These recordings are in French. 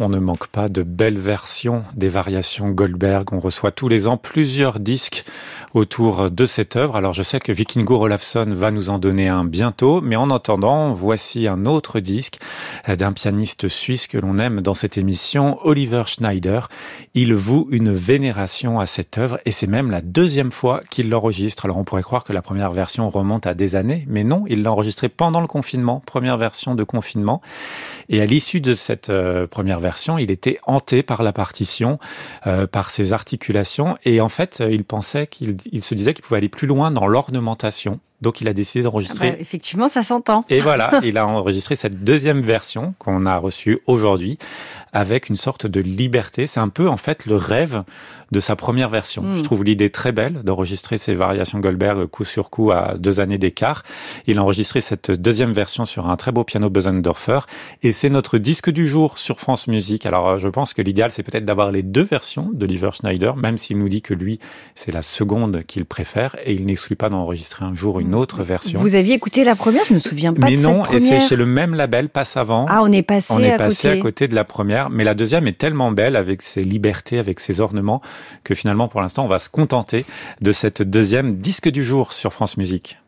On ne manque pas de belles versions des variations Goldberg. On reçoit tous les ans plusieurs disques autour de cette œuvre. Alors je sais que Vikingo Olafsson va nous en donner un bientôt, mais en attendant, voici un autre disque d'un pianiste suisse que l'on aime dans cette émission, Oliver Schneider. Il voue une vénération à cette œuvre et c'est même la deuxième fois qu'il l'enregistre. Alors on pourrait croire que la première version remonte à des années, mais non, il l'a enregistré pendant le confinement, première version de confinement. Et à l'issue de cette euh, première version, il était hanté par la partition, euh, par ses articulations, et en fait, il pensait qu'il il se disait qu'il pouvait aller plus loin dans l'ornementation. Donc il a décidé d'enregistrer. Ah bah, effectivement, ça s'entend. Et voilà, il a enregistré cette deuxième version qu'on a reçue aujourd'hui avec une sorte de liberté. C'est un peu en fait le rêve de sa première version. Je hmm. trouve l'idée très belle d'enregistrer ces variations Goldberg coup sur coup à deux années d'écart. Il a enregistré cette deuxième version sur un très beau piano Bösendorfer et c'est notre disque du jour sur France Musique. Alors je pense que l'idéal c'est peut-être d'avoir les deux versions de Liver Schneider, même s'il nous dit que lui c'est la seconde qu'il préfère et il n'exclut pas d'enregistrer un jour une autre version. Vous aviez écouté la première, je me souviens pas mais de non, cette première. et c'est chez le même label, Passe Avant. Ah, on est passé, on est à, passé côté. à côté de la première, mais la deuxième est tellement belle avec ses libertés, avec ses ornements, que finalement, pour l'instant, on va se contenter de cette deuxième disque du jour sur France Musique.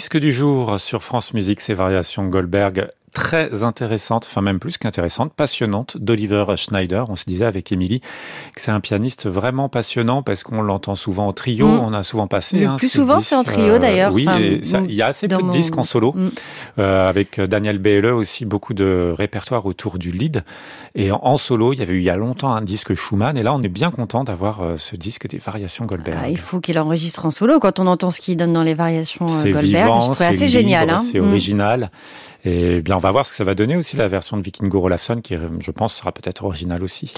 Disque du jour sur France Musique, ces variations Goldberg très intéressante, enfin même plus qu'intéressante, passionnante d'Oliver Schneider. On se disait avec Émilie que c'est un pianiste vraiment passionnant parce qu'on l'entend souvent en trio, mm. on a souvent passé. Le hein, plus souvent c'est en trio d'ailleurs. oui, il y a assez peu de disques en solo. Mm. Euh, avec Daniel Behle aussi beaucoup de répertoire autour du lead. Et en, solo, il y avait eu il y a longtemps un disque Schumann et là on est bien content d'avoir euh, ce disque des variations Goldberg. Ah, il faut qu'il enregistre en solo quand on entend ce qu'il donne dans les variations euh, Goldberg. Vivant, c'est assez génial. Hein. C'est mm. original. Et bien, on va voir ce que ça va donner aussi la version de Vikingo Olafsson, qui, je pense, sera peut-être originale aussi.